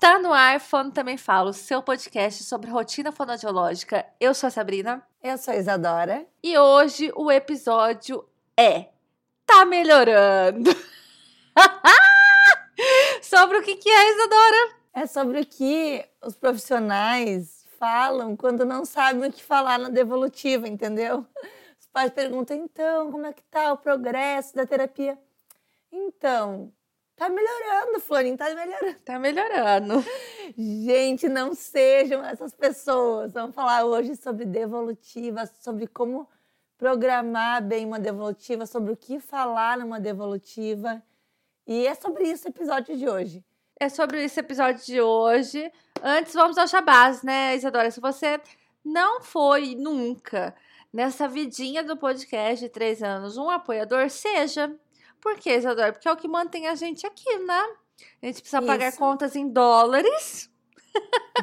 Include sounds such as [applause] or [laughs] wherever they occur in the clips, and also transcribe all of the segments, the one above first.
Tá no ar, Fono Também Falo, seu podcast sobre rotina fonodiológica. Eu sou a Sabrina. Eu sou a Isadora. E hoje o episódio é Tá Melhorando. [laughs] sobre o que, que é, Isadora? É sobre o que os profissionais falam quando não sabem o que falar na devolutiva, entendeu? Os pais perguntam, então, como é que tá o progresso da terapia? Então, Tá melhorando, Florinho, tá melhorando. Tá melhorando. Gente, não sejam essas pessoas. Vamos falar hoje sobre devolutiva, sobre como programar bem uma devolutiva, sobre o que falar numa devolutiva. E é sobre isso o episódio de hoje. É sobre esse episódio de hoje. Antes, vamos ao Shabazz, né, Isadora? Se você não foi nunca nessa vidinha do podcast de três anos um apoiador, seja por que, Isadora? Porque é o que mantém a gente aqui, né? A gente precisa Isso. pagar contas em dólares.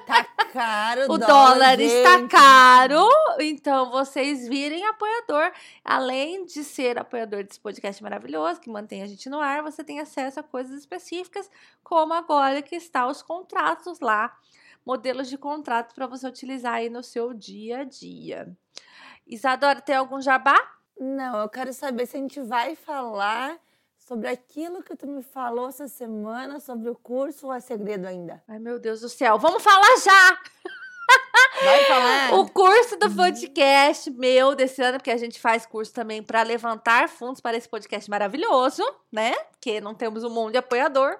Tá caro [laughs] o dólar, dólar está caro. Então, vocês virem apoiador. Além de ser apoiador desse podcast maravilhoso, que mantém a gente no ar, você tem acesso a coisas específicas, como agora que está os contratos lá. Modelos de contrato para você utilizar aí no seu dia a dia. Isadora, tem algum jabá? Não, eu quero saber se a gente vai falar sobre aquilo que tu me falou essa semana sobre o curso ou é segredo ainda? Ai, meu Deus do céu. Vamos falar já! [laughs] Vai falar? O curso do podcast meu desse ano, porque a gente faz curso também para levantar fundos para esse podcast maravilhoso, né? Porque não temos um monte de apoiador.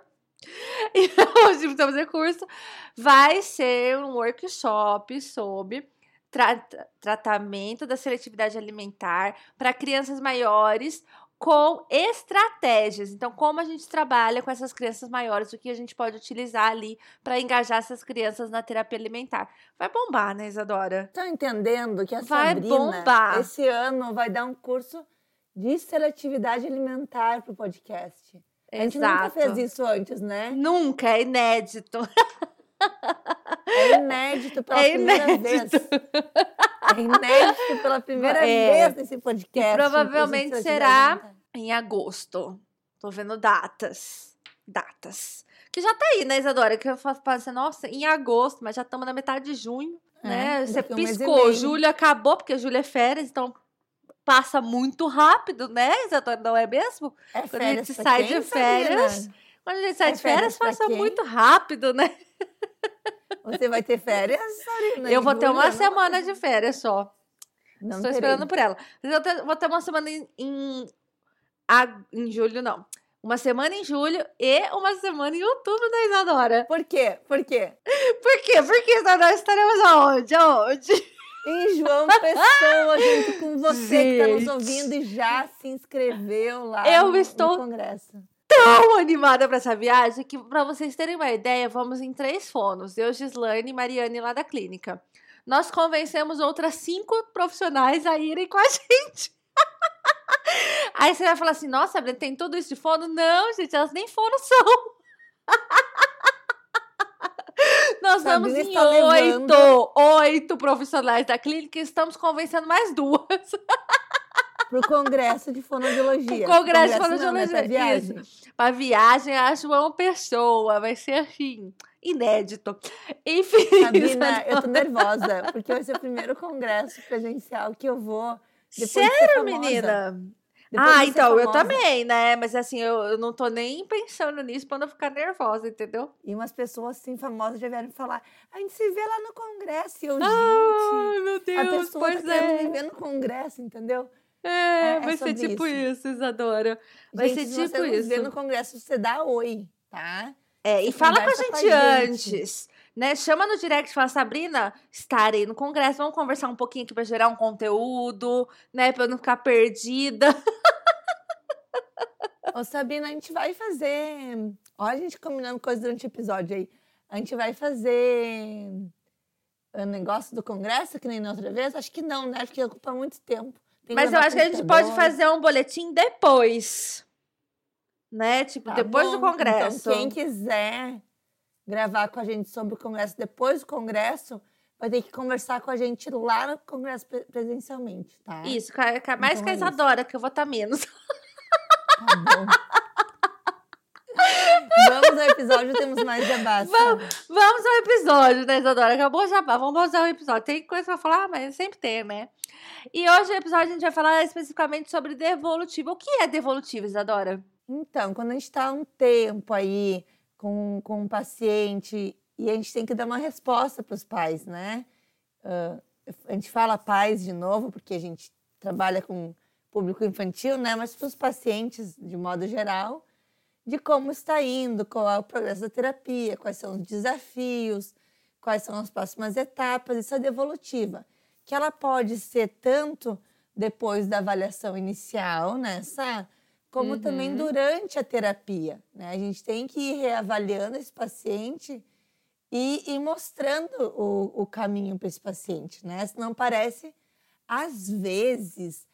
E [laughs] hoje precisamos fazer curso. Vai ser um workshop sobre tra tratamento da seletividade alimentar para crianças maiores com estratégias. Então, como a gente trabalha com essas crianças maiores, o que a gente pode utilizar ali para engajar essas crianças na terapia alimentar. Vai bombar, né, Isadora? Tá entendendo que a vai Sabrina, bombar. esse ano, vai dar um curso de seletividade alimentar pro podcast. A gente Exato. nunca fez isso antes, né? Nunca, é inédito. É inédito pela é primeira inédito. vez. [laughs] É inédito pela primeira é. vez nesse podcast. E provavelmente será em agosto. Tô vendo datas. Datas. Que já tá aí, né, Isadora? Que eu faço assim, nossa, em agosto, mas já estamos na metade de junho. É, né? Você piscou, julho acabou, porque julho é férias, então passa muito rápido, né, Isadora? Não é mesmo? É Quando a gente sai quem, de férias. Sabia, né? Quando a gente sai é de férias, férias passa muito rápido, né? Você vai ter férias, Sarina? Eu vou ter uma semana de férias só. Não Estou terei. esperando por ela. Eu vou ter uma semana em, em, em julho, não. Uma semana em julho e uma semana em outubro da Isadora. Por quê? Por quê? Por quê? Porque Isadora estaremos aonde? Aonde? Em João Pessoa, [laughs] junto com você Gente. que está nos ouvindo e já se inscreveu lá eu no, estou no congresso tão animada para essa viagem que, para vocês terem uma ideia, vamos em três fonos. Eu, Gislaine e Mariane lá da clínica. Nós convencemos outras cinco profissionais a irem com a [laughs] gente. Aí você vai falar assim, nossa, tem tudo isso de fono? Não, gente, elas nem fono são. [laughs] Nós vamos em oito, oito profissionais da clínica e estamos convencendo mais duas. [laughs] Pro congresso de fonoaudiologia. O congresso, de fonoaudiologia. Não, né? viagem. Para viagem, acho uma pessoa. Vai ser assim, inédito. Enfim. [laughs] Sabrina, eu tô nervosa, porque vai ser o primeiro congresso presencial que eu vou. Sério, menina? Depois ah, então, eu também, né? Mas assim, eu, eu não tô nem pensando nisso pra não ficar nervosa, entendeu? E umas pessoas assim famosas já vieram falar: a gente se vê lá no congresso. E eu, Ai, gente, meu Deus, a pessoa pois tá é. me ver no congresso, entendeu? É, é vai é ser tipo isso, isso Isadora. Vai gente, ser tipo você isso. Vê no congresso, você dá oi, tá? É, e fala com a gente, com a gente antes. Né? Chama no direct e fala, Sabrina, estarei no congresso, vamos conversar um pouquinho aqui para gerar um conteúdo, né? Pra eu não ficar perdida. [laughs] Ô, Sabrina, a gente vai fazer. Olha a gente combinando coisas durante o episódio aí. A gente vai fazer o negócio do congresso, que nem na outra vez? Acho que não, né? Porque ocupa muito tempo. Tem Mas eu acho que a gente pode fazer um boletim depois. Né? Tipo, tá depois bom. do congresso. Então, quem quiser gravar com a gente sobre o congresso depois do congresso, vai ter que conversar com a gente lá no congresso presencialmente, tá? Isso, mais então que a é Isadora, que eu vou estar tá menos. Tá bom. [laughs] Vamos ao episódio, temos mais jabá. Vamos, vamos ao episódio, né, Isadora? Acabou o jabá, vamos ao episódio. Tem coisa pra falar, mas sempre tem, né? E hoje no episódio a gente vai falar especificamente sobre devolutivo. O que é devolutivo, Isadora? Então, quando a gente está um tempo aí com, com um paciente e a gente tem que dar uma resposta para os pais, né? Uh, a gente fala pais de novo, porque a gente trabalha com público infantil, né? Mas para os pacientes, de modo geral, de como está indo, qual é o progresso da terapia, quais são os desafios, quais são as próximas etapas, isso é devolutiva, que ela pode ser tanto depois da avaliação inicial, nessa, né, como uhum. também durante a terapia. Né? A gente tem que ir reavaliando esse paciente e, e mostrando o, o caminho para esse paciente, né? Senão parece, às vezes,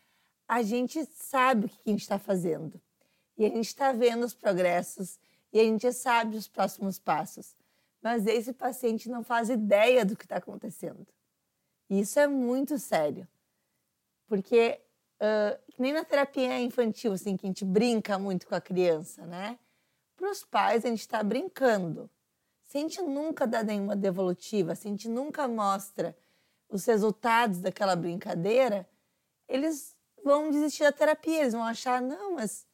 a gente sabe o que a gente está fazendo e a gente está vendo os progressos e a gente sabe os próximos passos, mas esse paciente não faz ideia do que está acontecendo. E isso é muito sério, porque uh, nem na terapia infantil, assim, que a gente brinca muito com a criança, né? Para os pais, a gente está brincando. Se a gente nunca dá nenhuma devolutiva, se a gente nunca mostra os resultados daquela brincadeira, eles vão desistir da terapia, eles vão achar, não, mas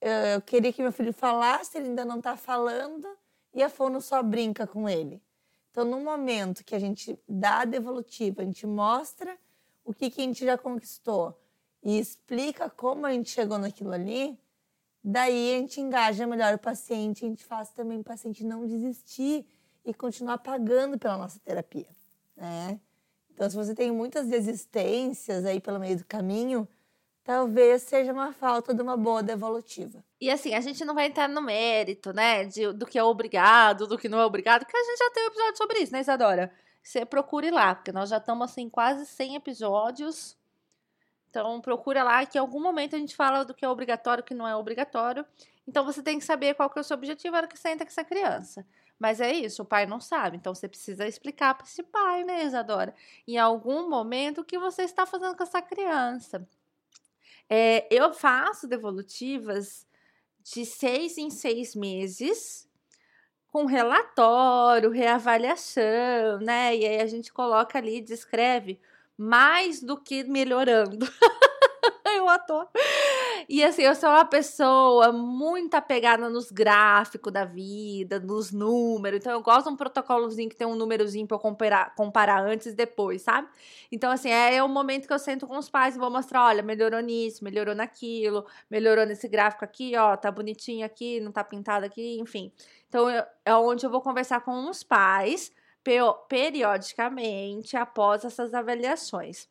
eu queria que meu filho falasse, ele ainda não está falando, e a fono só brinca com ele. Então, no momento que a gente dá a devolutiva, a gente mostra o que, que a gente já conquistou e explica como a gente chegou naquilo ali, daí a gente engaja melhor o paciente, a gente faz também o paciente não desistir e continuar pagando pela nossa terapia, né? Então, se você tem muitas desistências aí pelo meio do caminho, talvez seja uma falta de uma boa devolutiva. E assim, a gente não vai entrar no mérito, né, de, do que é obrigado, do que não é obrigado, porque a gente já tem um episódio sobre isso, né, Isadora? Você procure lá, porque nós já estamos assim quase 100 episódios então, procura lá que em algum momento a gente fala do que é obrigatório que não é obrigatório. Então, você tem que saber qual que é o seu objetivo na hora que você entra com essa criança. Mas é isso, o pai não sabe. Então, você precisa explicar para esse pai, né, Isadora? Em algum momento, o que você está fazendo com essa criança. É, eu faço devolutivas de seis em seis meses, com relatório, reavaliação, né? E aí a gente coloca ali, descreve mais do que melhorando. [laughs] eu adoro. E assim, eu sou uma pessoa muito apegada nos gráficos da vida, nos números. Então, eu gosto de um protocolozinho que tem um númerozinho pra eu comparar, comparar antes e depois, sabe? Então, assim, é o momento que eu sento com os pais e vou mostrar: olha, melhorou nisso, melhorou naquilo, melhorou nesse gráfico aqui, ó, tá bonitinho aqui, não tá pintado aqui, enfim. Então, eu, é onde eu vou conversar com os pais periodicamente após essas avaliações.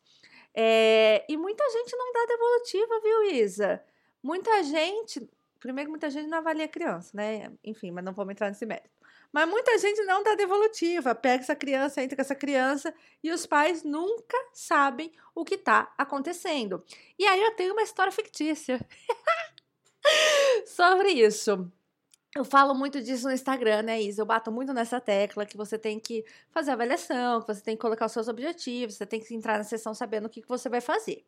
É, e muita gente não dá devolutiva, viu, Isa? Muita gente. Primeiro, muita gente não avalia criança, né? Enfim, mas não vamos entrar nesse mérito. Mas muita gente não dá devolutiva. Pega essa criança, entra com essa criança e os pais nunca sabem o que está acontecendo. E aí eu tenho uma história fictícia [laughs] sobre isso. Eu falo muito disso no Instagram, né, Isa? Eu bato muito nessa tecla que você tem que fazer avaliação, que você tem que colocar os seus objetivos, você tem que entrar na sessão sabendo o que você vai fazer.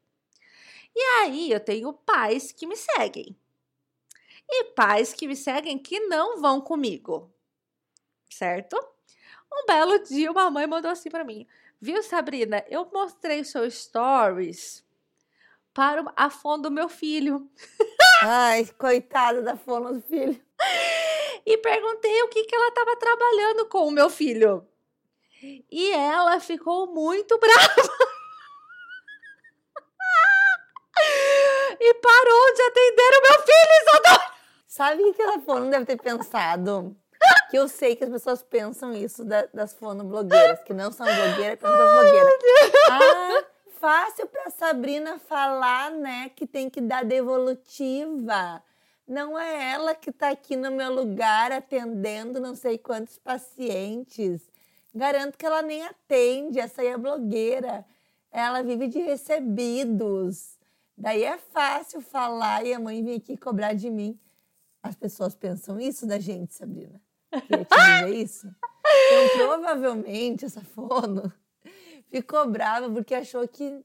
E aí eu tenho pais que me seguem. E pais que me seguem que não vão comigo. Certo? Um belo dia, uma mãe mandou assim para mim: Viu, Sabrina? Eu mostrei seus stories para a fono do meu filho. Ai, coitada da fono do filho [laughs] e perguntei o que, que ela estava trabalhando com o meu filho. E ela ficou muito [laughs] brava. E parou de atender o meu filho, Isadora. Sabe o que ela fono deve ter pensado? Que eu sei que as pessoas pensam isso da, das blogueiras, que não são blogueiras, pensam das blogueiras. Ah, fácil pra Sabrina falar, né, que tem que dar devolutiva. Não é ela que está aqui no meu lugar atendendo não sei quantos pacientes. Garanto que ela nem atende, essa aí é blogueira. Ela vive de recebidos. Daí é fácil falar e a mãe vem aqui cobrar de mim. As pessoas pensam isso da gente, Sabrina. Queria te dizer isso. Então, provavelmente, essa fono ficou brava porque achou que,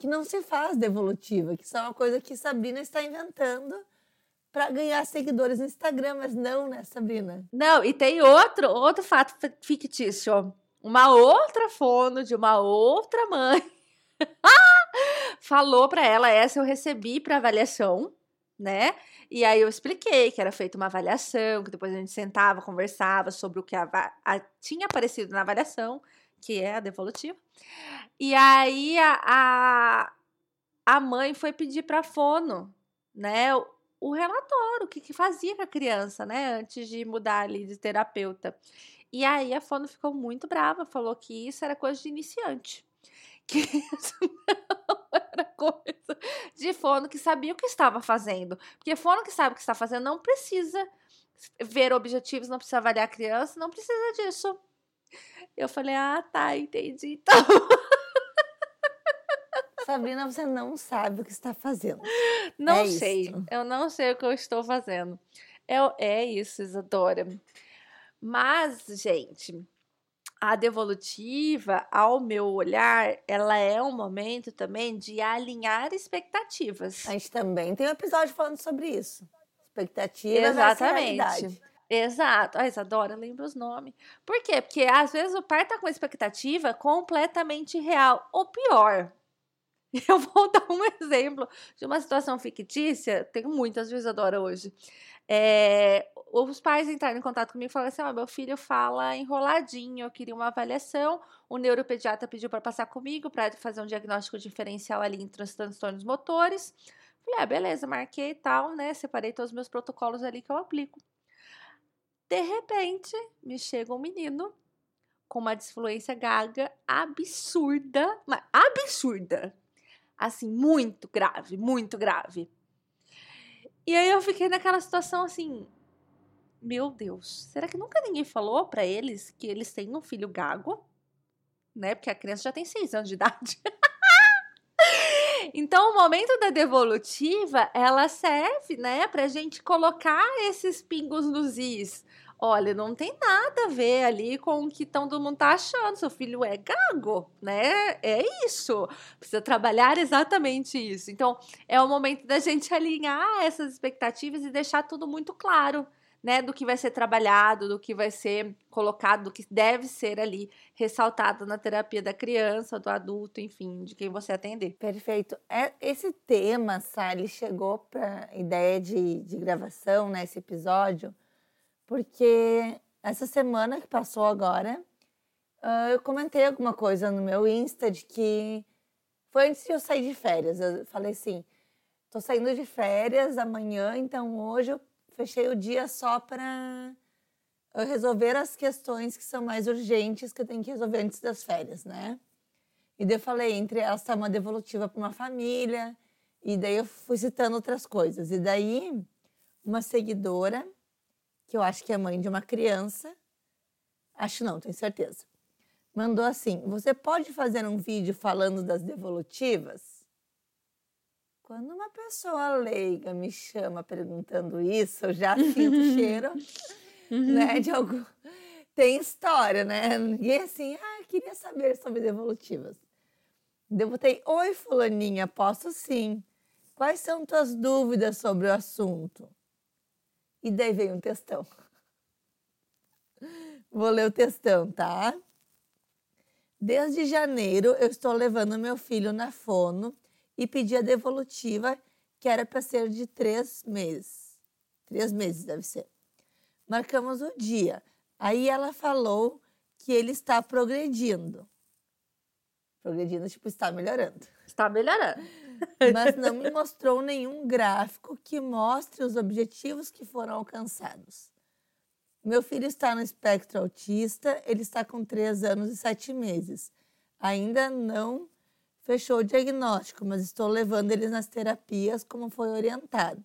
que não se faz devolutiva, que isso é uma coisa que Sabrina está inventando para ganhar seguidores no Instagram, mas não, né, Sabrina? Não, e tem outro, outro fato fictício. Uma outra fono de uma outra mãe [laughs] falou para ela, essa eu recebi para avaliação, né? E aí eu expliquei que era feita uma avaliação, que depois a gente sentava, conversava sobre o que a, a, tinha aparecido na avaliação, que é a devolutiva. E aí a, a, mãe foi pedir para fono, né, o, o relatório, o que, que fazia com a criança, né, antes de mudar ali de terapeuta. E aí a fono ficou muito brava, falou que isso era coisa de iniciante. Que [laughs] isso não era coisa de fono que sabia o que estava fazendo. Porque fono que sabe o que está fazendo não precisa ver objetivos, não precisa avaliar a criança, não precisa disso. Eu falei, ah, tá, entendi. Então. [laughs] Sabrina, você não sabe o que está fazendo. Não é sei. Isso. Eu não sei o que eu estou fazendo. É, é isso, Isadora. Mas, gente, a devolutiva, ao meu olhar, ela é um momento também de alinhar expectativas. A gente também tem um episódio falando sobre isso. Expectativas Exatamente. Exato. A Isadora lembra os nomes. Por quê? Porque às vezes o pai tá com uma expectativa completamente real. Ou pior, [laughs] eu vou dar um exemplo de uma situação fictícia. Tenho muitas vezes Isadora hoje. É, os pais entraram em contato comigo e falaram assim: oh, meu filho fala enroladinho, eu queria uma avaliação. O neuropediatra pediu para passar comigo para fazer um diagnóstico diferencial ali em transtornos motores. Falei, ah, beleza, marquei e tal, né? Separei todos os meus protocolos ali que eu aplico. De repente, me chega um menino com uma disfluência gaga absurda, mas absurda. Assim, muito grave, muito grave. E aí eu fiquei naquela situação assim, meu Deus, será que nunca ninguém falou para eles que eles têm um filho gago? Né? Porque a criança já tem seis anos de idade. [laughs] então, o momento da devolutiva, ela serve, né, pra gente colocar esses pingos nos is. Olha, não tem nada a ver ali com o que todo mundo tá achando. Seu filho é gago, né? É isso. Precisa trabalhar exatamente isso. Então, é o momento da gente [laughs] alinhar essas expectativas e deixar tudo muito claro, né? Do que vai ser trabalhado, do que vai ser colocado, do que deve ser ali ressaltado na terapia da criança, do adulto, enfim, de quem você atender. Perfeito. É, esse tema, Sally, chegou para ideia de, de gravação, né? Episódio porque essa semana que passou agora, uh, eu comentei alguma coisa no meu Insta de que foi antes de eu sair de férias. Eu falei assim: tô saindo de férias amanhã, então hoje eu fechei o dia só para resolver as questões que são mais urgentes que eu tenho que resolver antes das férias, né? E daí eu falei, entre elas tá uma devolutiva para uma família, e daí eu fui citando outras coisas. E daí uma seguidora que eu acho que é mãe de uma criança, acho não, tenho certeza, mandou assim: Você pode fazer um vídeo falando das devolutivas? Quando uma pessoa leiga me chama perguntando isso, eu já sinto o cheiro, né, [laughs] de algo. Tem história, né? Ninguém assim, ah, queria saber sobre devolutivas. Eu botei, oi, fulaninha, posso sim. Quais são tuas dúvidas sobre o assunto? E daí veio um textão. Vou ler o textão, tá? Desde janeiro eu estou levando meu filho na fono e pedi a devolutiva que era para ser de três meses. Três meses deve ser. Marcamos o dia. Aí ela falou que ele está progredindo. Progredindo, tipo, está melhorando. Está melhorando [laughs] mas não me mostrou nenhum gráfico que mostre os objetivos que foram alcançados. Meu filho está no espectro autista, ele está com 3 anos e 7 meses. Ainda não fechou o diagnóstico, mas estou levando ele nas terapias como foi orientado.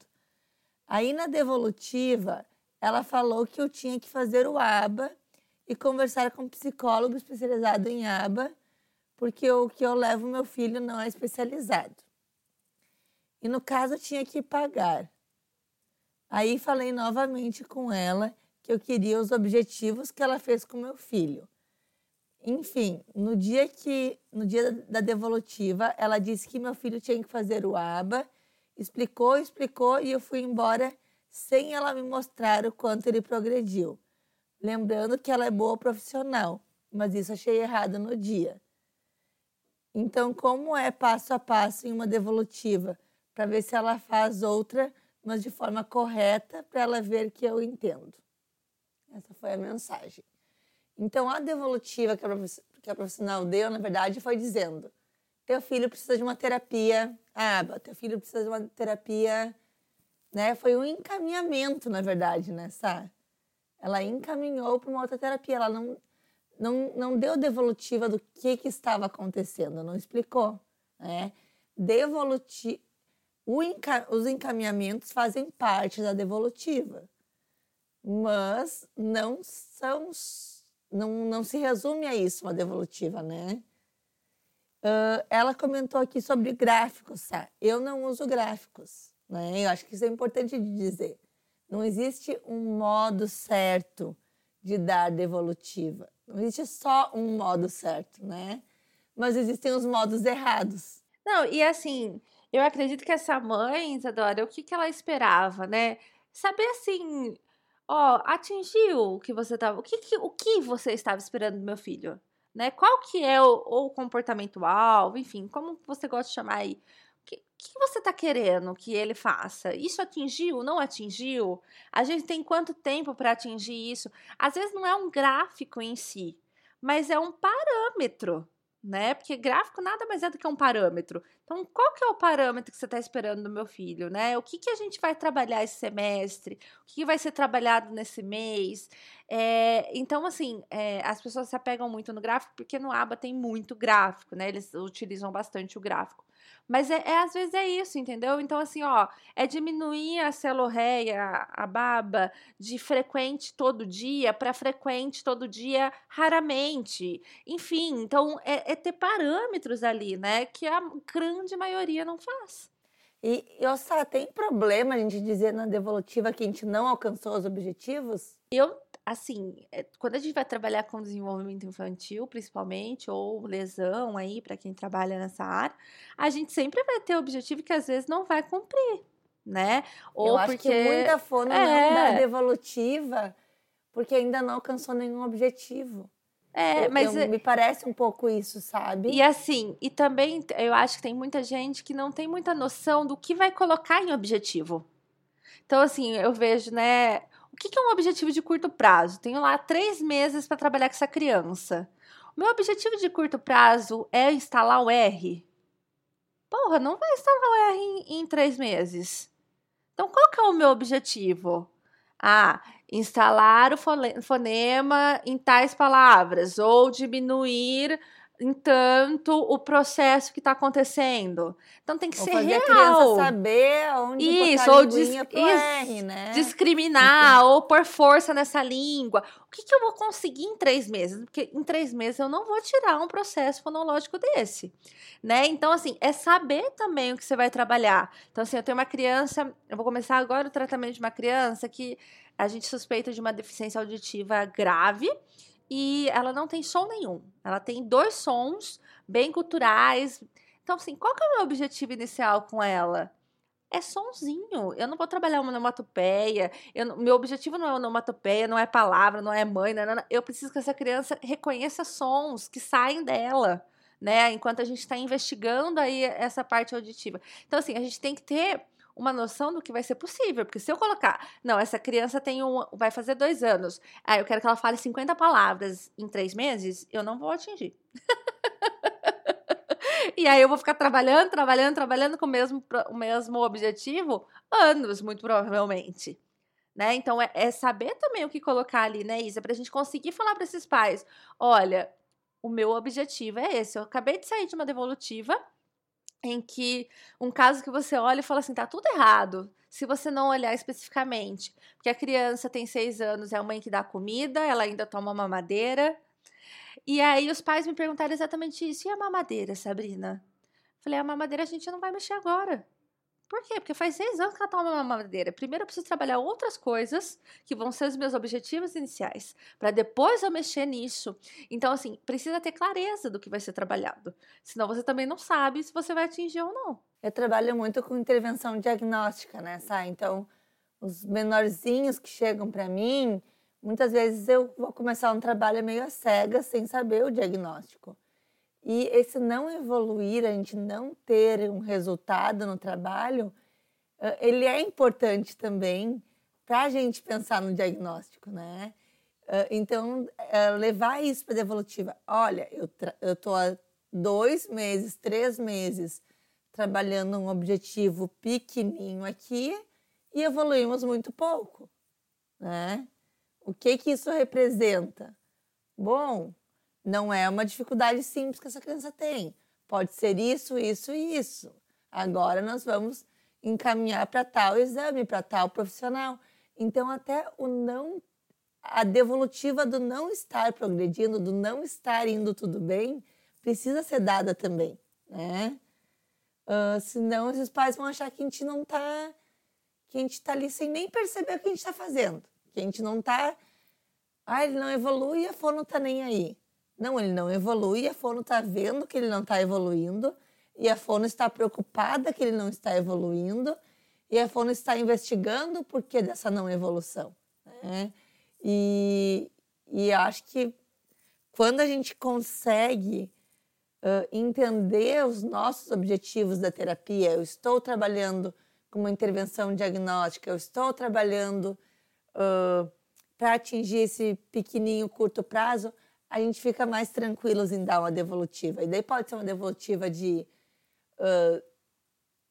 Aí na devolutiva, ela falou que eu tinha que fazer o ABA e conversar com um psicólogo especializado em ABA, porque o que eu levo meu filho não é especializado. E no caso, eu tinha que pagar. Aí falei novamente com ela que eu queria os objetivos que ela fez com meu filho. Enfim, no dia que no dia da devolutiva, ela disse que meu filho tinha que fazer o ABA, explicou, explicou e eu fui embora sem ela me mostrar o quanto ele progrediu. Lembrando que ela é boa profissional, mas isso achei errado no dia. Então, como é passo a passo em uma devolutiva, para ver se ela faz outra, mas de forma correta, para ela ver que eu entendo. Essa foi a mensagem. Então, a devolutiva que a profissional deu, na verdade, foi dizendo: teu filho precisa de uma terapia, ah, teu filho precisa de uma terapia, né? Foi um encaminhamento, na verdade, né, Sá? Ela encaminhou para uma outra terapia, ela não não, não deu devolutiva do que, que estava acontecendo, não explicou. Né? Devoluti enca os encaminhamentos fazem parte da devolutiva, mas não são. Não, não se resume a isso uma devolutiva, né? Uh, ela comentou aqui sobre gráficos, tá? Eu não uso gráficos, né? Eu acho que isso é importante de dizer. Não existe um modo certo de dar devolutiva. Não existe só um modo certo, né? Mas existem os modos errados. Não, e assim, eu acredito que essa mãe, Isadora, o que, que ela esperava, né? Saber assim, ó, atingiu o que você estava. O que, que, o que você estava esperando do meu filho? Né? Qual que é o, o comportamento alvo, enfim, como você gosta de chamar aí? que, que você está querendo que ele faça? Isso atingiu? Não atingiu? A gente tem quanto tempo para atingir isso? Às vezes não é um gráfico em si, mas é um parâmetro, né? Porque gráfico nada mais é do que um parâmetro. Então, qual que é o parâmetro que você está esperando do meu filho, né? O que, que a gente vai trabalhar esse semestre? O que, que vai ser trabalhado nesse mês? É, então, assim, é, as pessoas se apegam muito no gráfico porque no ABA tem muito gráfico, né? Eles utilizam bastante o gráfico. Mas é, é, às vezes é isso, entendeu? Então, assim, ó, é diminuir a celorreia, a baba, de frequente todo dia para frequente todo dia raramente. Enfim, então é, é, ter parâmetros ali, né? Que a grande maioria não faz. E, Ossa, tem problema a gente dizer na devolutiva que a gente não alcançou os objetivos? Eu assim, é, quando a gente vai trabalhar com desenvolvimento infantil, principalmente, ou lesão aí, para quem trabalha nessa área, a gente sempre vai ter objetivo que às vezes não vai cumprir, né? Ou Eu acho porque... que muita fono é... não dá devolutiva porque ainda não alcançou nenhum objetivo. É, mas eu, me parece um pouco isso, sabe? E assim, e também eu acho que tem muita gente que não tem muita noção do que vai colocar em objetivo. Então, assim, eu vejo, né, o que, é um objetivo de curto prazo? Tenho lá três meses para trabalhar com essa criança. O meu objetivo de curto prazo é instalar o R. Porra, não vai instalar o R em, em três meses. Então, qual que é o meu objetivo? Ah, instalar o fonema em tais palavras ou diminuir entanto o processo que está acontecendo. Então tem que ou ser fazer real. a criança saber onde isso ou dis R, né? discriminar ou pôr força nessa língua. O que, que eu vou conseguir em três meses? Porque em três meses eu não vou tirar um processo fonológico desse, né? Então assim é saber também o que você vai trabalhar. Então assim eu tenho uma criança, eu vou começar agora o tratamento de uma criança que a gente suspeita de uma deficiência auditiva grave e ela não tem som nenhum. Ela tem dois sons bem culturais. Então, assim, qual que é o meu objetivo inicial com ela? É sonzinho. Eu não vou trabalhar uma onomatopeia. Eu, meu objetivo não é onomatopeia, não é palavra, não é mãe. Não, não, não. Eu preciso que essa criança reconheça sons que saem dela, né? Enquanto a gente está investigando aí essa parte auditiva. Então, assim, a gente tem que ter uma noção do que vai ser possível. Porque se eu colocar, não, essa criança tem um, vai fazer dois anos, aí eu quero que ela fale 50 palavras em três meses, eu não vou atingir. [laughs] e aí eu vou ficar trabalhando, trabalhando, trabalhando com o mesmo, o mesmo objetivo anos, muito provavelmente. Né? Então, é, é saber também o que colocar ali, né, Isa? Para a gente conseguir falar para esses pais: olha, o meu objetivo é esse. Eu acabei de sair de uma devolutiva em que um caso que você olha e fala assim, tá tudo errado. Se você não olhar especificamente, porque a criança tem seis anos, é a mãe que dá comida, ela ainda toma mamadeira. E aí os pais me perguntaram exatamente isso. E a mamadeira, Sabrina? Falei, a mamadeira a gente não vai mexer agora. Por quê? Porque faz seis anos que ela toma mamadeira. Primeiro eu preciso trabalhar outras coisas que vão ser os meus objetivos iniciais, para depois eu mexer nisso. Então, assim, precisa ter clareza do que vai ser trabalhado. Senão você também não sabe se você vai atingir ou não. Eu trabalho muito com intervenção diagnóstica, né, Sá? Então, os menorzinhos que chegam para mim, muitas vezes eu vou começar um trabalho meio a cega, sem saber o diagnóstico. E esse não evoluir, a gente não ter um resultado no trabalho, ele é importante também para a gente pensar no diagnóstico, né? Então, levar isso para a devolutiva. Olha, eu estou há dois meses, três meses trabalhando um objetivo pequenininho aqui e evoluímos muito pouco, né? O que que isso representa? Bom, não é uma dificuldade simples que essa criança tem. Pode ser isso, isso e isso. Agora nós vamos encaminhar para tal exame, para tal profissional. Então até o não a devolutiva do não estar progredindo, do não estar indo tudo bem, precisa ser dada também, né? Uh, senão esses pais vão achar que a gente não está que a gente está ali sem nem perceber o que a gente está fazendo. Que a gente não está. Ah, ele não evolui a fono está nem aí. Não, ele não evolui a fono está vendo que ele não está evoluindo. E a fono está preocupada que ele não está evoluindo. E a fono está investigando o porquê dessa não evolução. Né? E, e acho que quando a gente consegue uh, entender os nossos objetivos da terapia, eu estou trabalhando com uma intervenção diagnóstica, eu estou trabalhando uh, para atingir esse pequenininho curto prazo, a gente fica mais tranquilos em dar uma devolutiva. E daí pode ser uma devolutiva de uh,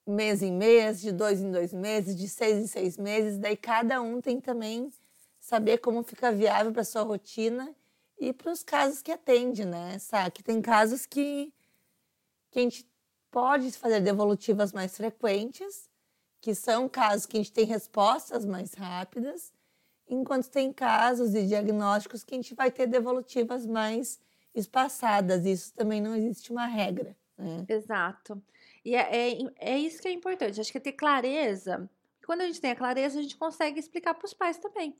mês em mês, de dois em dois meses, de seis em seis meses. Daí cada um tem também saber como fica viável para sua rotina e para os casos que atende, né? Sabe? Tem casos que, que a gente pode fazer devolutivas mais frequentes que são casos que a gente tem respostas mais rápidas, enquanto tem casos de diagnósticos que a gente vai ter devolutivas mais espaçadas. Isso também não existe uma regra. Né? Exato. E é, é, é isso que é importante. Acho que é ter clareza. Quando a gente tem a clareza, a gente consegue explicar para os pais também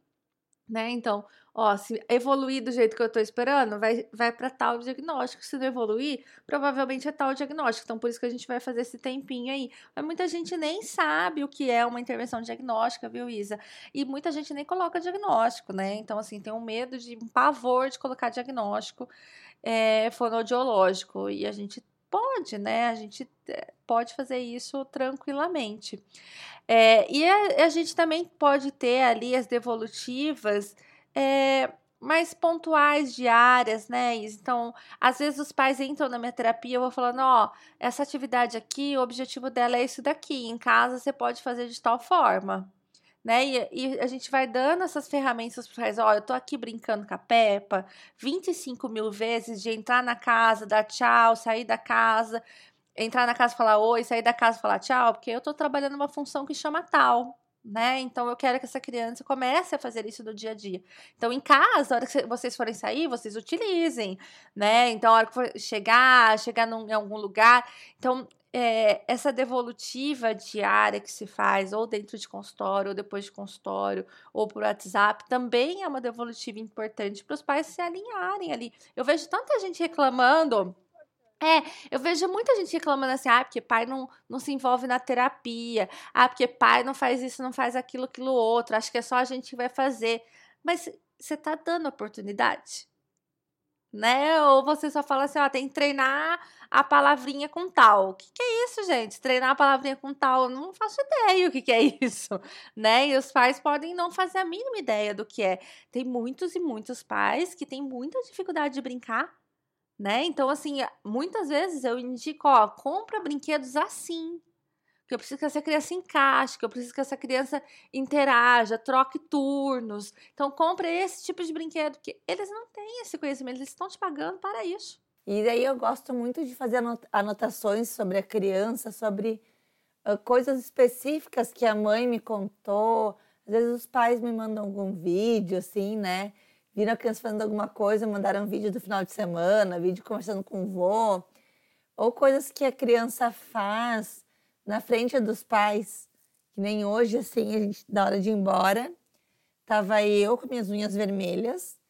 né? Então, ó, se evoluir do jeito que eu tô esperando, vai, vai para tal diagnóstico. Se não evoluir, provavelmente é tal diagnóstico. Então, por isso que a gente vai fazer esse tempinho aí. Mas muita gente nem sabe o que é uma intervenção diagnóstica, viu, Isa? E muita gente nem coloca diagnóstico, né? Então, assim, tem um medo de, um pavor de colocar diagnóstico é, fonoaudiológico. E a gente pode, né? A gente eh, pode fazer isso tranquilamente. É, e a, a, gente também pode ter ali as devolutivas é, mais pontuais, diárias, né? Então, às vezes os pais entram na minha terapia, eu vou falando, ó, essa atividade aqui, o objetivo dela é isso daqui. Em casa você pode fazer de tal forma né? E, e, a gente vai dando essas ferramentas para pais. Ó, eu tô aqui brincando com a Peppa 25 mil vezes de entrar na casa, dar tchau, sair da casa, entrar na casa falar oi, sair da casa falar tchau, porque eu tô trabalhando uma função que chama tal. Né? Então eu quero que essa criança comece a fazer isso no dia a dia. Então em casa, hora que vocês forem sair, vocês utilizem, né? Então a hora que for chegar, chegar num, em algum lugar, então é, essa devolutiva diária que se faz, ou dentro de consultório, ou depois de consultório, ou por WhatsApp, também é uma devolutiva importante para os pais se alinharem ali. Eu vejo tanta gente reclamando. É, eu vejo muita gente reclamando assim, ah, porque pai não, não se envolve na terapia, ah, porque pai não faz isso, não faz aquilo, aquilo outro, acho que é só a gente que vai fazer. Mas você está dando oportunidade? Né? Ou você só fala assim, ó, tem que treinar a palavrinha com tal. O que, que é isso, gente? Treinar a palavrinha com tal? Eu não faço ideia o que, que é isso, né? E os pais podem não fazer a mínima ideia do que é. Tem muitos e muitos pais que têm muita dificuldade de brincar, né? Então, assim, muitas vezes eu indico, ó, compra brinquedos assim, que eu preciso que essa criança encaixe, que eu preciso que essa criança interaja, troque turnos. Então, compra esse tipo de brinquedo, que eles não têm esse conhecimento, eles estão te pagando para isso. E daí eu gosto muito de fazer anotações sobre a criança, sobre uh, coisas específicas que a mãe me contou. Às vezes os pais me mandam algum vídeo, assim, né? Viram a criança fazendo alguma coisa, mandaram vídeo do final de semana, vídeo conversando com o vô. Ou coisas que a criança faz na frente dos pais. Que nem hoje, assim, a gente, na hora de ir embora, tava eu com minhas unhas vermelhas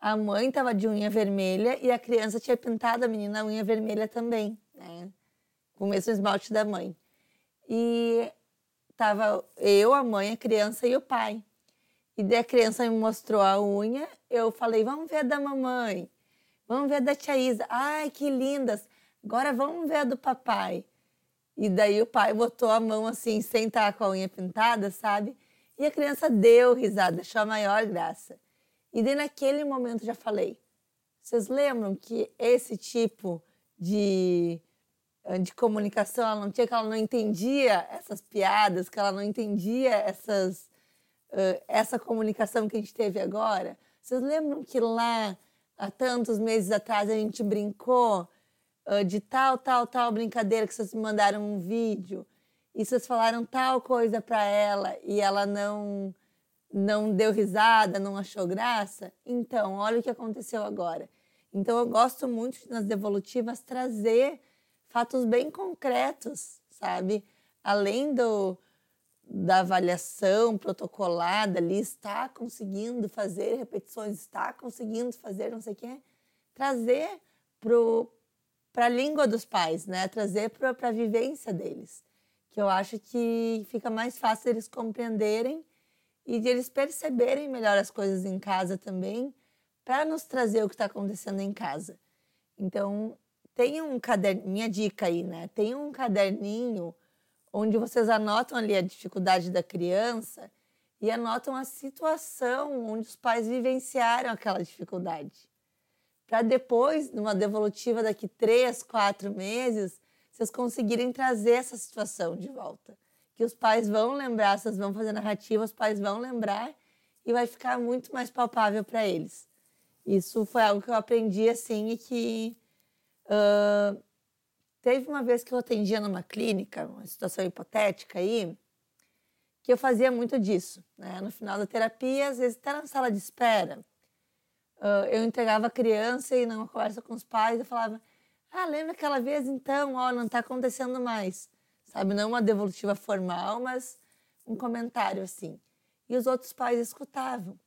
a mãe estava de unha vermelha e a criança tinha pintado a menina a unha vermelha também, né? Com o mesmo esmalte da mãe. E tava eu, a mãe, a criança e o pai. E daí a criança me mostrou a unha, eu falei, vamos ver a da mamãe, vamos ver a da tia Isa. Ai, que lindas! Agora vamos ver a do papai. E daí o pai botou a mão assim, sem estar com a unha pintada, sabe? E a criança deu risada, achou a maior graça. E daí naquele momento já falei, vocês lembram que esse tipo de de comunicação, ela não tinha, que ela não entendia essas piadas, que ela não entendia essas, uh, essa comunicação que a gente teve agora. Vocês lembram que lá, há tantos meses atrás, a gente brincou uh, de tal, tal, tal brincadeira, que vocês me mandaram um vídeo e vocês falaram tal coisa para ela e ela não não deu risada, não achou graça? Então, olha o que aconteceu agora. Então, eu gosto muito nas devolutivas trazer fatos bem concretos, sabe? Além do, da avaliação protocolada ali, está conseguindo fazer repetições, está conseguindo fazer não sei o quê, trazer para a língua dos pais, né? Trazer para a vivência deles. Que eu acho que fica mais fácil eles compreenderem e de eles perceberem melhor as coisas em casa também, para nos trazer o que está acontecendo em casa. Então, tem um caderninho, minha dica aí, né? Tem um caderninho onde vocês anotam ali a dificuldade da criança e anotam a situação onde os pais vivenciaram aquela dificuldade. Para depois, numa devolutiva daqui três, quatro meses, vocês conseguirem trazer essa situação de volta. Que os pais vão lembrar, vocês vão fazer narrativa, os pais vão lembrar e vai ficar muito mais palpável para eles. Isso foi algo que eu aprendi assim e que Uh, teve uma vez que eu atendia numa clínica, uma situação hipotética aí, que eu fazia muito disso. Né? No final da terapia, às vezes até na sala de espera, uh, eu entregava a criança e numa conversa com os pais eu falava: Ah, lembra aquela vez então? Ó, não está acontecendo mais. Sabe, não uma devolutiva formal, mas um comentário assim. E os outros pais escutavam.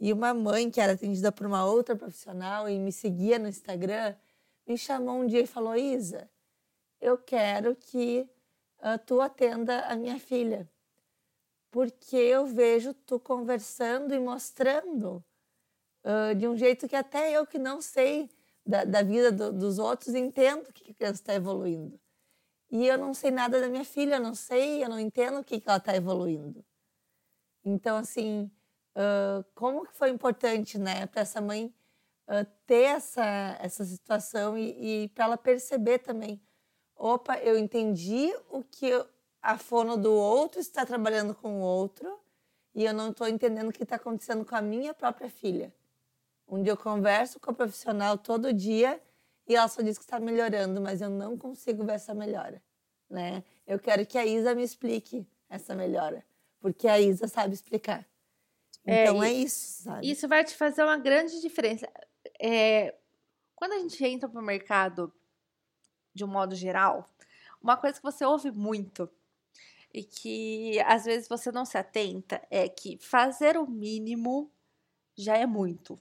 E uma mãe que era atendida por uma outra profissional e me seguia no Instagram, me chamou um dia e falou: Isa, eu quero que uh, tu atenda a minha filha, porque eu vejo tu conversando e mostrando uh, de um jeito que até eu que não sei da, da vida do, dos outros entendo que a criança está evoluindo. E eu não sei nada da minha filha, eu não sei, eu não entendo o que, que ela está evoluindo. Então, assim, uh, como que foi importante, né, para essa mãe ter essa, essa situação e, e para ela perceber também. Opa, eu entendi o que a fono do outro está trabalhando com o outro e eu não estou entendendo o que está acontecendo com a minha própria filha. Onde eu converso com a profissional todo dia e ela só diz que está melhorando, mas eu não consigo ver essa melhora, né? Eu quero que a Isa me explique essa melhora, porque a Isa sabe explicar. É, então é, é isso, sabe? Isso vai te fazer uma grande diferença é, quando a gente entra para o mercado de um modo geral, uma coisa que você ouve muito e que às vezes você não se atenta é que fazer o mínimo já é muito.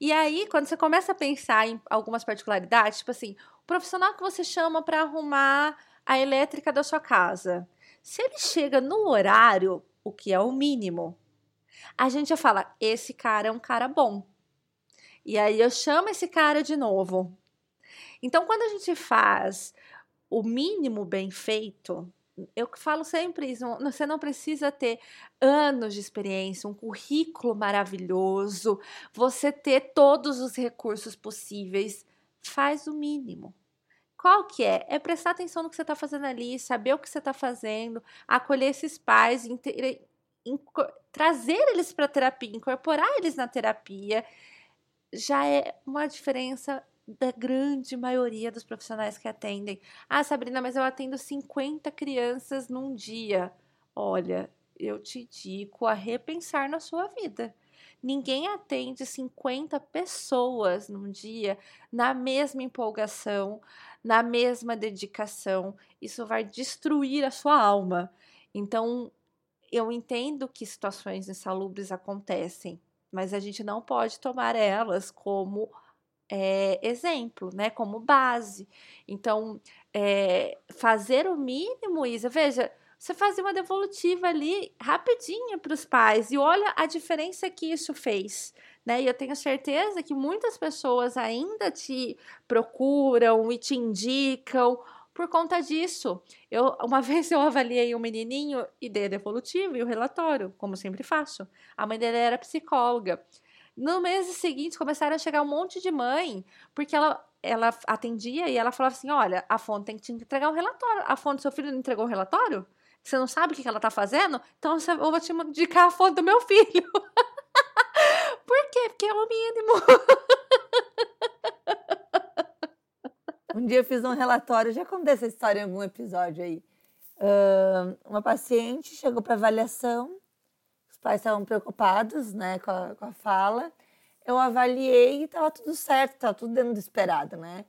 E aí, quando você começa a pensar em algumas particularidades, tipo assim, o profissional que você chama para arrumar a elétrica da sua casa, se ele chega no horário, o que é o mínimo, a gente já fala: esse cara é um cara bom. E aí eu chamo esse cara de novo. Então, quando a gente faz o mínimo bem feito, eu falo sempre isso, você não precisa ter anos de experiência, um currículo maravilhoso, você ter todos os recursos possíveis, faz o mínimo. Qual que é? É prestar atenção no que você está fazendo ali, saber o que você está fazendo, acolher esses pais, trazer eles para a terapia, incorporar eles na terapia já é uma diferença da grande maioria dos profissionais que atendem. Ah, Sabrina, mas eu atendo 50 crianças num dia. Olha, eu te digo a repensar na sua vida. Ninguém atende 50 pessoas num dia na mesma empolgação, na mesma dedicação. Isso vai destruir a sua alma. Então, eu entendo que situações insalubres acontecem, mas a gente não pode tomar elas como é, exemplo, né, como base. Então, é, fazer o mínimo, Isa, veja, você fazia uma devolutiva ali rapidinha para os pais e olha a diferença que isso fez. Né? E eu tenho certeza que muitas pessoas ainda te procuram e te indicam por conta disso. Eu, uma [laughs] vez eu avaliei um menininho e dei a devolutiva e o relatório, como sempre faço. A mãe dele era psicóloga. No mês seguinte começaram a chegar um monte de mãe, porque ela ela atendia e ela falava assim: olha, a fonte tem que te entregar um relatório. A fonte do seu filho não entregou o relatório? Você não sabe o que ela tá fazendo? Então eu vou te indicar a fonte do meu filho. [laughs] Por quê? Porque é o mínimo. um dia eu fiz um relatório, já contei essa história em algum episódio aí. Uh, uma paciente chegou para avaliação, os pais estavam preocupados né, com, a, com a fala eu avaliei e estava tudo certo, estava tudo dentro do esperado, né?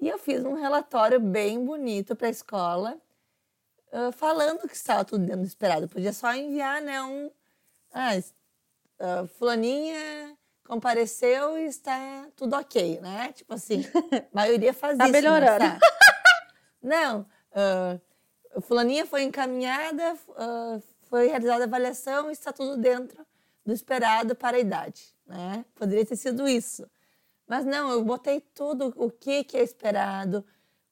E eu fiz um relatório bem bonito para a escola, uh, falando que estava tudo dentro do esperado. Eu podia só enviar, né, um... Ah, uh, fulaninha compareceu e está tudo ok, né? Tipo assim, a maioria faz [laughs] tá isso. Né, melhorando. Né? Não, uh, fulaninha foi encaminhada, uh, foi realizada a avaliação e está tudo dentro do esperado para a idade né? Poderia ter sido isso. Mas não, eu botei tudo o que, que é esperado,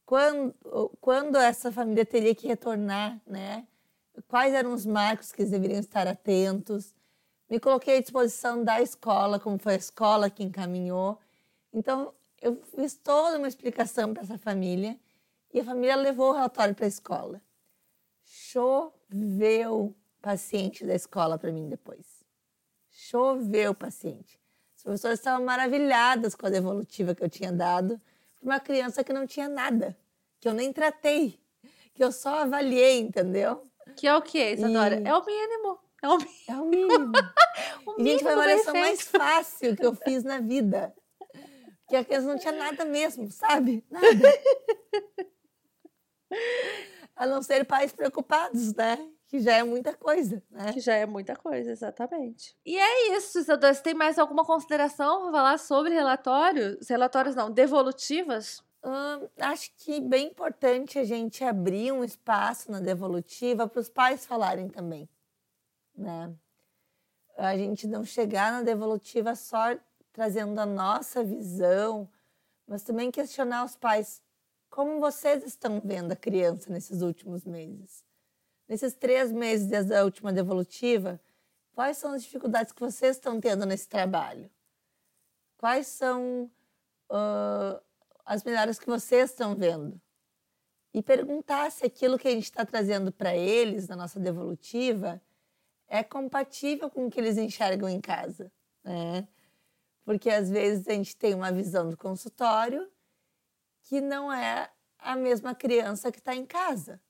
quando, quando essa família teria que retornar, né? Quais eram os marcos que eles deveriam estar atentos. Me coloquei à disposição da escola, como foi a escola que encaminhou. Então, eu fiz toda uma explicação para essa família e a família levou o relatório para a escola. Choveu paciente da escola para mim depois choveu paciente. As professoras estavam maravilhadas com a devolutiva que eu tinha dado para uma criança que não tinha nada, que eu nem tratei, que eu só avaliei, entendeu? Que é o que, Isadora? E... É o mínimo. É o mínimo. É o mínimo. [laughs] o mínimo e, gente, foi a avaliação mais fácil que eu fiz na vida. Porque a criança não tinha nada mesmo, sabe? Nada. [laughs] a não ser pais preocupados, né? Que já é muita coisa, né? Que já é muita coisa, exatamente. E é isso, Isadora. Você tem mais alguma consideração para falar sobre relatórios? Relatórios não, devolutivas? Hum, acho que bem importante a gente abrir um espaço na devolutiva para os pais falarem também, né? A gente não chegar na devolutiva só trazendo a nossa visão, mas também questionar os pais como vocês estão vendo a criança nesses últimos meses nesses três meses desde a última devolutiva, quais são as dificuldades que vocês estão tendo nesse trabalho? Quais são uh, as melhoras que vocês estão vendo? E perguntar se aquilo que a gente está trazendo para eles na nossa devolutiva é compatível com o que eles enxergam em casa, né? Porque às vezes a gente tem uma visão do consultório que não é a mesma criança que está em casa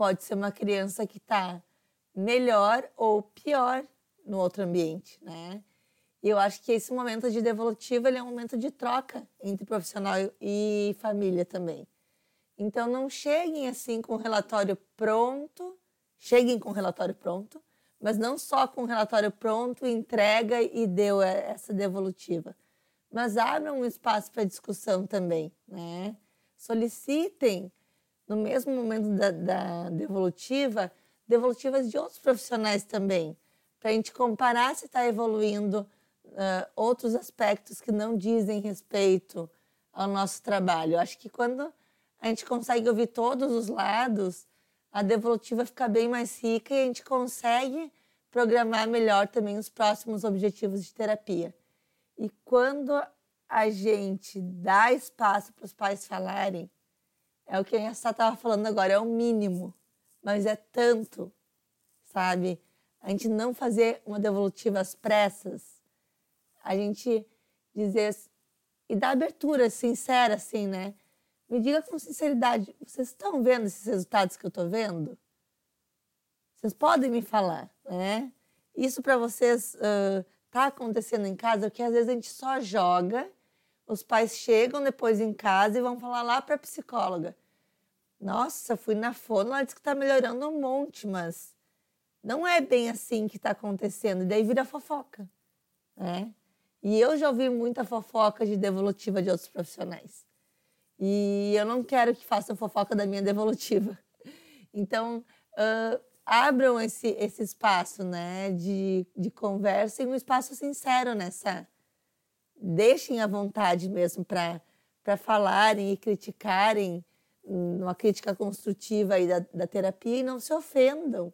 pode ser uma criança que está melhor ou pior no outro ambiente, né? E eu acho que esse momento de devolutiva é um momento de troca entre profissional e família também. Então não cheguem assim com o relatório pronto, cheguem com o relatório pronto, mas não só com o relatório pronto, entrega e deu essa devolutiva, mas abram um espaço para discussão também, né? Solicitem no mesmo momento da, da devolutiva, devolutivas de outros profissionais também, para a gente comparar se está evoluindo uh, outros aspectos que não dizem respeito ao nosso trabalho. Eu acho que quando a gente consegue ouvir todos os lados, a devolutiva fica bem mais rica e a gente consegue programar melhor também os próximos objetivos de terapia. E quando a gente dá espaço para os pais falarem, é o que a Sá estava falando agora, é o mínimo, mas é tanto, sabe? A gente não fazer uma devolutiva às pressas, a gente dizer e dar abertura sincera, assim, né? Me diga com sinceridade, vocês estão vendo esses resultados que eu estou vendo? Vocês podem me falar, né? Isso para vocês uh, tá acontecendo em casa, porque às vezes a gente só joga, os pais chegam depois em casa e vão falar lá para a psicóloga. Nossa, fui na fono, ela disse que está melhorando um monte, mas não é bem assim que está acontecendo. E daí vira fofoca, né? E eu já ouvi muita fofoca de devolutiva de outros profissionais. E eu não quero que façam fofoca da minha devolutiva. [laughs] Então, uh, abram esse, esse espaço né, de, de conversa e um espaço sincero nessa. Deixem à vontade mesmo para falarem e criticarem, uma crítica construtiva aí da, da terapia e não se ofendam.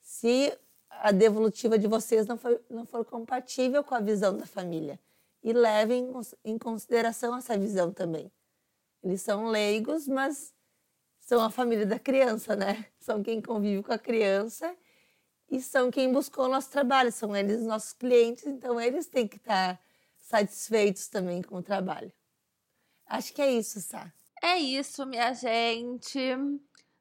Se a devolutiva de vocês não for, não for compatível com a visão da família. E levem em consideração essa visão também. Eles são leigos, mas são a família da criança, né? [laughs] São quem convive com a criança e são quem buscou o nosso trabalho. São eles os nossos clientes, então eles têm que estar satisfeitos também com o trabalho. Acho que é isso, Sá. É isso, minha gente.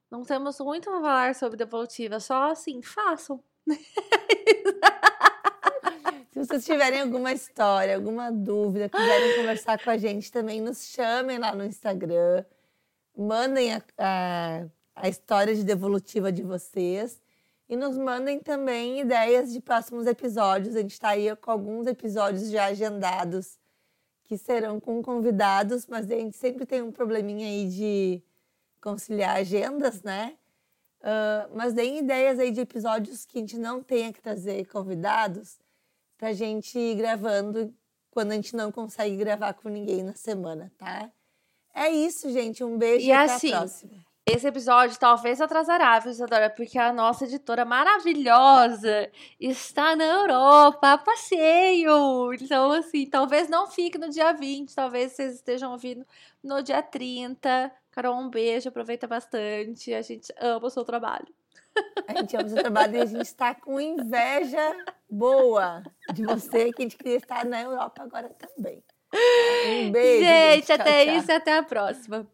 Não temos muito a falar sobre devolutiva, só assim, façam. [laughs] Se vocês tiverem alguma história, alguma dúvida, quiserem conversar com a gente também, nos chamem lá no Instagram. Mandem a, a, a história de devolutiva de vocês. E nos mandem também ideias de próximos episódios. A gente está aí com alguns episódios já agendados que serão com convidados, mas a gente sempre tem um probleminha aí de conciliar agendas, né? Uh, mas deem ideias aí de episódios que a gente não tenha que trazer convidados para a gente ir gravando quando a gente não consegue gravar com ninguém na semana, tá? É isso, gente. Um beijo e, e até assim, a próxima. Esse episódio talvez atrasará, viu, Isadora? Porque a nossa editora maravilhosa está na Europa a passeio. Então, assim, talvez não fique no dia 20, talvez vocês estejam ouvindo no dia 30. Carol, um beijo, aproveita bastante. A gente ama o seu trabalho. A gente ama o seu trabalho e a gente está com inveja boa de você, que a gente queria estar na Europa agora também. Um beijo. Gente, gente. até tchau, isso e até a próxima.